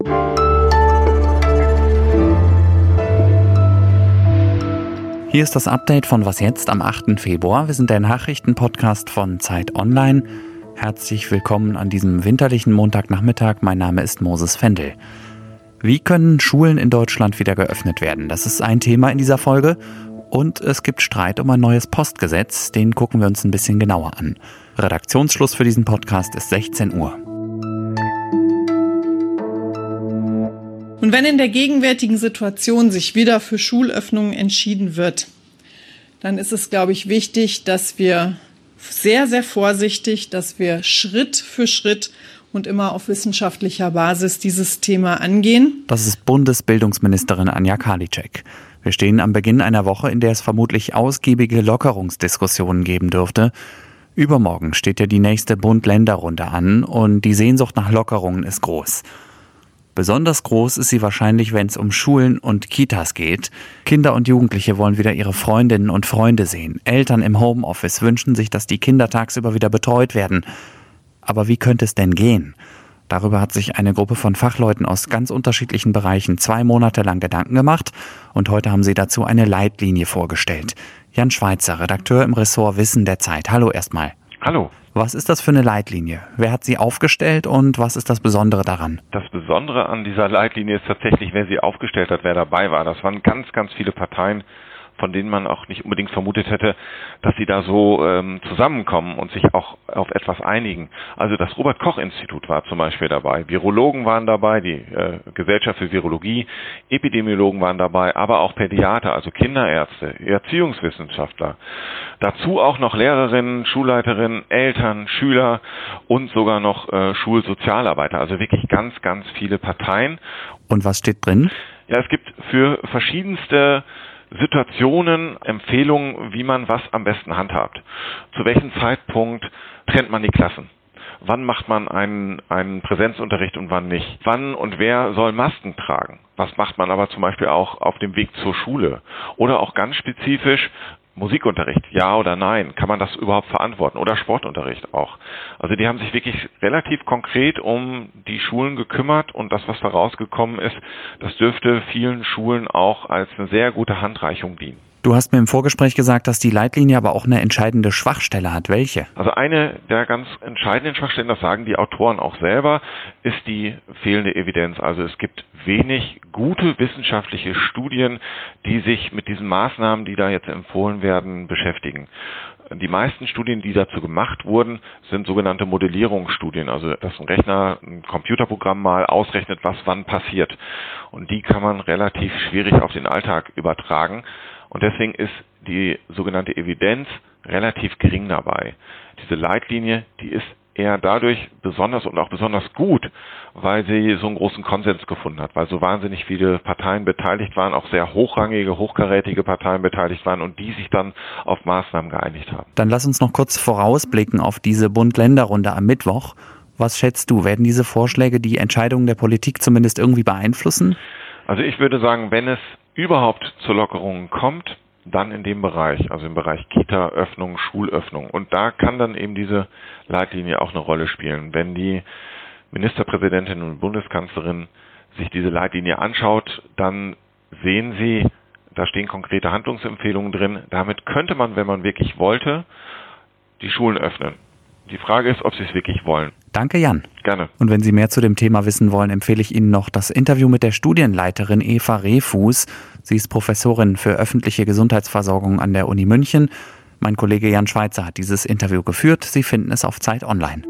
Hier ist das Update von Was jetzt am 8. Februar. Wir sind der Nachrichtenpodcast von Zeit Online. Herzlich willkommen an diesem winterlichen Montagnachmittag. Mein Name ist Moses Fendel. Wie können Schulen in Deutschland wieder geöffnet werden? Das ist ein Thema in dieser Folge. Und es gibt Streit um ein neues Postgesetz. Den gucken wir uns ein bisschen genauer an. Redaktionsschluss für diesen Podcast ist 16 Uhr. Und wenn in der gegenwärtigen Situation sich wieder für Schulöffnungen entschieden wird, dann ist es, glaube ich, wichtig, dass wir sehr, sehr vorsichtig, dass wir Schritt für Schritt und immer auf wissenschaftlicher Basis dieses Thema angehen. Das ist Bundesbildungsministerin Anja Karliczek. Wir stehen am Beginn einer Woche, in der es vermutlich ausgiebige Lockerungsdiskussionen geben dürfte. Übermorgen steht ja die nächste Bund-Länder-Runde an und die Sehnsucht nach Lockerungen ist groß. Besonders groß ist sie wahrscheinlich, wenn es um Schulen und Kitas geht. Kinder und Jugendliche wollen wieder ihre Freundinnen und Freunde sehen. Eltern im Homeoffice wünschen sich, dass die Kinder tagsüber wieder betreut werden. Aber wie könnte es denn gehen? Darüber hat sich eine Gruppe von Fachleuten aus ganz unterschiedlichen Bereichen zwei Monate lang Gedanken gemacht und heute haben sie dazu eine Leitlinie vorgestellt. Jan Schweitzer, Redakteur im Ressort Wissen der Zeit. Hallo erstmal. Hallo. Was ist das für eine Leitlinie? Wer hat sie aufgestellt und was ist das Besondere daran? Das Besondere an dieser Leitlinie ist tatsächlich, wer sie aufgestellt hat, wer dabei war. Das waren ganz, ganz viele Parteien von denen man auch nicht unbedingt vermutet hätte, dass sie da so ähm, zusammenkommen und sich auch auf etwas einigen. Also das Robert Koch Institut war zum Beispiel dabei, Virologen waren dabei, die äh, Gesellschaft für Virologie, Epidemiologen waren dabei, aber auch Pädiater, also Kinderärzte, Erziehungswissenschaftler. Dazu auch noch Lehrerinnen, Schulleiterinnen, Eltern, Schüler und sogar noch äh, Schulsozialarbeiter. Also wirklich ganz, ganz viele Parteien. Und was steht drin? Ja, es gibt für verschiedenste Situationen, Empfehlungen, wie man was am besten handhabt. Zu welchem Zeitpunkt trennt man die Klassen? Wann macht man einen, einen Präsenzunterricht und wann nicht? Wann und wer soll Masken tragen? Was macht man aber zum Beispiel auch auf dem Weg zur Schule? Oder auch ganz spezifisch, Musikunterricht, ja oder nein? Kann man das überhaupt verantworten? Oder Sportunterricht auch? Also die haben sich wirklich relativ konkret um die Schulen gekümmert und das, was da rausgekommen ist, das dürfte vielen Schulen auch als eine sehr gute Handreichung dienen. Du hast mir im Vorgespräch gesagt, dass die Leitlinie aber auch eine entscheidende Schwachstelle hat. Welche? Also eine der ganz entscheidenden Schwachstellen, das sagen die Autoren auch selber, ist die fehlende Evidenz. Also es gibt wenig gute wissenschaftliche Studien, die sich mit diesen Maßnahmen, die da jetzt empfohlen werden, beschäftigen. Die meisten Studien, die dazu gemacht wurden, sind sogenannte Modellierungsstudien, also dass ein Rechner, ein Computerprogramm mal ausrechnet, was wann passiert. Und die kann man relativ schwierig auf den Alltag übertragen. Und deswegen ist die sogenannte Evidenz relativ gering dabei. Diese Leitlinie, die ist eher dadurch besonders und auch besonders gut, weil sie so einen großen Konsens gefunden hat, weil so wahnsinnig viele Parteien beteiligt waren, auch sehr hochrangige, hochkarätige Parteien beteiligt waren und die sich dann auf Maßnahmen geeinigt haben. Dann lass uns noch kurz vorausblicken auf diese Bund-Länder-Runde am Mittwoch. Was schätzt du? Werden diese Vorschläge die Entscheidungen der Politik zumindest irgendwie beeinflussen? Also ich würde sagen, wenn es überhaupt zu Lockerungen kommt, dann in dem Bereich, also im Bereich Kita-Öffnung, Schulöffnung. Und da kann dann eben diese Leitlinie auch eine Rolle spielen. Wenn die Ministerpräsidentin und Bundeskanzlerin sich diese Leitlinie anschaut, dann sehen sie, da stehen konkrete Handlungsempfehlungen drin. Damit könnte man, wenn man wirklich wollte, die Schulen öffnen. Die Frage ist, ob sie es wirklich wollen. Danke, Jan. Gerne. Und wenn Sie mehr zu dem Thema wissen wollen, empfehle ich Ihnen noch das Interview mit der Studienleiterin Eva Rehfuß. Sie ist Professorin für öffentliche Gesundheitsversorgung an der Uni München. Mein Kollege Jan Schweitzer hat dieses Interview geführt. Sie finden es auf Zeit Online.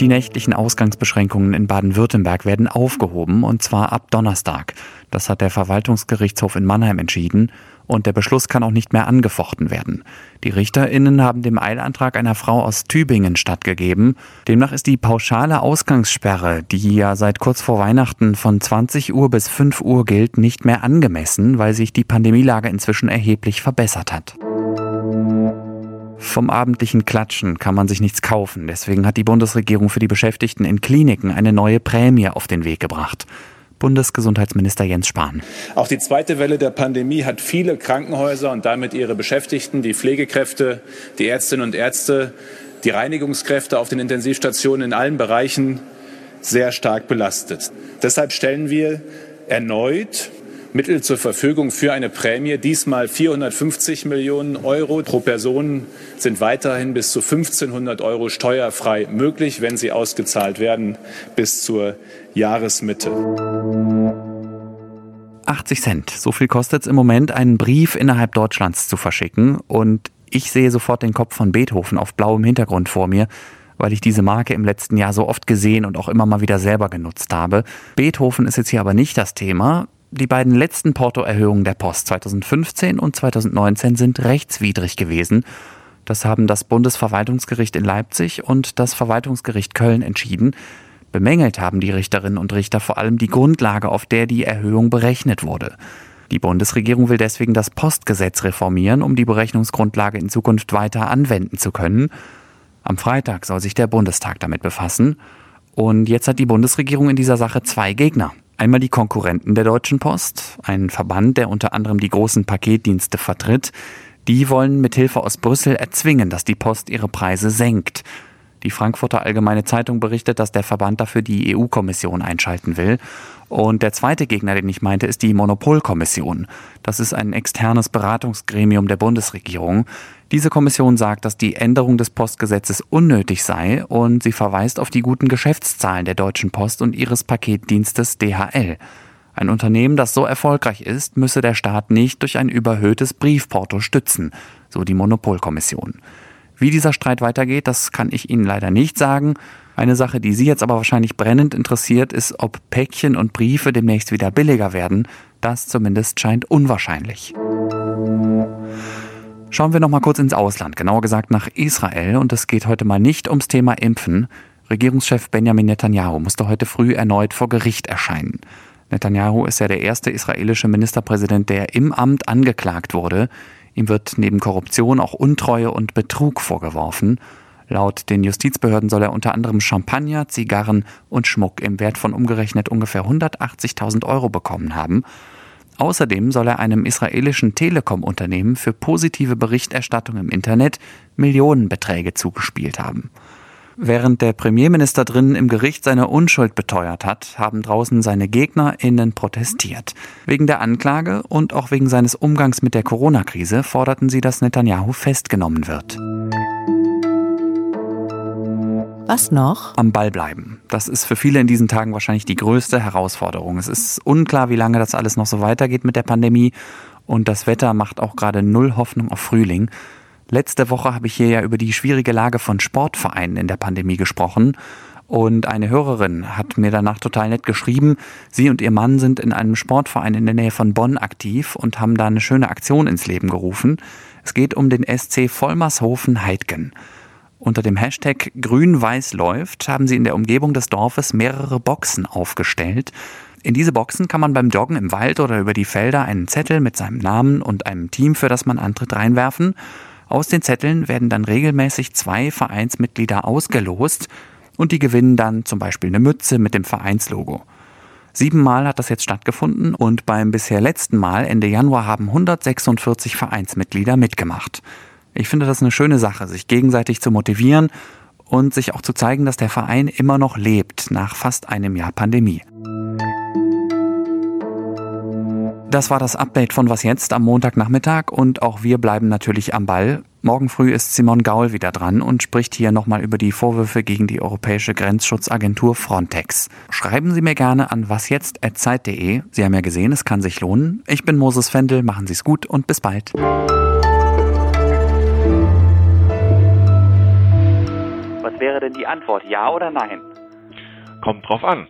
Die nächtlichen Ausgangsbeschränkungen in Baden-Württemberg werden aufgehoben, und zwar ab Donnerstag. Das hat der Verwaltungsgerichtshof in Mannheim entschieden und der Beschluss kann auch nicht mehr angefochten werden. Die RichterInnen haben dem Eilantrag einer Frau aus Tübingen stattgegeben. Demnach ist die pauschale Ausgangssperre, die ja seit kurz vor Weihnachten von 20 Uhr bis 5 Uhr gilt, nicht mehr angemessen, weil sich die Pandemielage inzwischen erheblich verbessert hat. Vom abendlichen Klatschen kann man sich nichts kaufen. Deswegen hat die Bundesregierung für die Beschäftigten in Kliniken eine neue Prämie auf den Weg gebracht. Bundesgesundheitsminister Jens Spahn. Auch die zweite Welle der Pandemie hat viele Krankenhäuser und damit ihre Beschäftigten, die Pflegekräfte, die Ärztinnen und Ärzte, die Reinigungskräfte auf den Intensivstationen in allen Bereichen sehr stark belastet. Deshalb stellen wir erneut Mittel zur Verfügung für eine Prämie. Diesmal 450 Millionen Euro pro Person sind weiterhin bis zu 1500 Euro steuerfrei möglich, wenn sie ausgezahlt werden bis zur Jahresmitte. 80 Cent. So viel kostet es im Moment, einen Brief innerhalb Deutschlands zu verschicken. Und ich sehe sofort den Kopf von Beethoven auf blauem Hintergrund vor mir, weil ich diese Marke im letzten Jahr so oft gesehen und auch immer mal wieder selber genutzt habe. Beethoven ist jetzt hier aber nicht das Thema. Die beiden letzten Portoerhöhungen der Post 2015 und 2019 sind rechtswidrig gewesen. Das haben das Bundesverwaltungsgericht in Leipzig und das Verwaltungsgericht Köln entschieden. Bemängelt haben die Richterinnen und Richter vor allem die Grundlage, auf der die Erhöhung berechnet wurde. Die Bundesregierung will deswegen das Postgesetz reformieren, um die Berechnungsgrundlage in Zukunft weiter anwenden zu können. Am Freitag soll sich der Bundestag damit befassen. Und jetzt hat die Bundesregierung in dieser Sache zwei Gegner. Einmal die Konkurrenten der Deutschen Post, ein Verband, der unter anderem die großen Paketdienste vertritt. Die wollen mit Hilfe aus Brüssel erzwingen, dass die Post ihre Preise senkt. Die Frankfurter Allgemeine Zeitung berichtet, dass der Verband dafür die EU-Kommission einschalten will. Und der zweite Gegner, den ich meinte, ist die Monopolkommission. Das ist ein externes Beratungsgremium der Bundesregierung. Diese Kommission sagt, dass die Änderung des Postgesetzes unnötig sei und sie verweist auf die guten Geschäftszahlen der Deutschen Post und ihres Paketdienstes DHL. Ein Unternehmen, das so erfolgreich ist, müsse der Staat nicht durch ein überhöhtes Briefporto stützen, so die Monopolkommission. Wie dieser Streit weitergeht, das kann ich Ihnen leider nicht sagen. Eine Sache, die Sie jetzt aber wahrscheinlich brennend interessiert, ist, ob Päckchen und Briefe demnächst wieder billiger werden. Das zumindest scheint unwahrscheinlich. Schauen wir noch mal kurz ins Ausland, genauer gesagt nach Israel. Und es geht heute mal nicht ums Thema Impfen. Regierungschef Benjamin Netanyahu musste heute früh erneut vor Gericht erscheinen. Netanyahu ist ja der erste israelische Ministerpräsident, der im Amt angeklagt wurde. Ihm wird neben Korruption auch Untreue und Betrug vorgeworfen. Laut den Justizbehörden soll er unter anderem Champagner, Zigarren und Schmuck im Wert von umgerechnet ungefähr 180.000 Euro bekommen haben. Außerdem soll er einem israelischen Telekom-Unternehmen für positive Berichterstattung im Internet Millionenbeträge zugespielt haben. Während der Premierminister drinnen im Gericht seine Unschuld beteuert hat, haben draußen seine GegnerInnen protestiert. Wegen der Anklage und auch wegen seines Umgangs mit der Corona-Krise forderten sie, dass Netanyahu festgenommen wird. Was noch? Am Ball bleiben. Das ist für viele in diesen Tagen wahrscheinlich die größte Herausforderung. Es ist unklar, wie lange das alles noch so weitergeht mit der Pandemie und das Wetter macht auch gerade null Hoffnung auf Frühling. Letzte Woche habe ich hier ja über die schwierige Lage von Sportvereinen in der Pandemie gesprochen. Und eine Hörerin hat mir danach total nett geschrieben, sie und ihr Mann sind in einem Sportverein in der Nähe von Bonn aktiv und haben da eine schöne Aktion ins Leben gerufen. Es geht um den SC Vollmershofen-Heidgen. Unter dem Hashtag Grün-Weiß läuft haben sie in der Umgebung des Dorfes mehrere Boxen aufgestellt. In diese Boxen kann man beim Joggen im Wald oder über die Felder einen Zettel mit seinem Namen und einem Team, für das man antritt, reinwerfen aus den Zetteln werden dann regelmäßig zwei Vereinsmitglieder ausgelost und die gewinnen dann zum Beispiel eine Mütze mit dem Vereinslogo. Siebenmal hat das jetzt stattgefunden und beim bisher letzten Mal Ende Januar haben 146 Vereinsmitglieder mitgemacht. Ich finde das eine schöne Sache, sich gegenseitig zu motivieren und sich auch zu zeigen, dass der Verein immer noch lebt nach fast einem Jahr Pandemie. Das war das Update von Was jetzt am Montagnachmittag und auch wir bleiben natürlich am Ball. Morgen früh ist Simon Gaul wieder dran und spricht hier nochmal über die Vorwürfe gegen die Europäische Grenzschutzagentur Frontex. Schreiben Sie mir gerne an wasjetzt.zeit.de. Sie haben ja gesehen, es kann sich lohnen. Ich bin Moses Fendel, machen Sie es gut und bis bald. Was wäre denn die Antwort, ja oder nein? Kommt drauf an.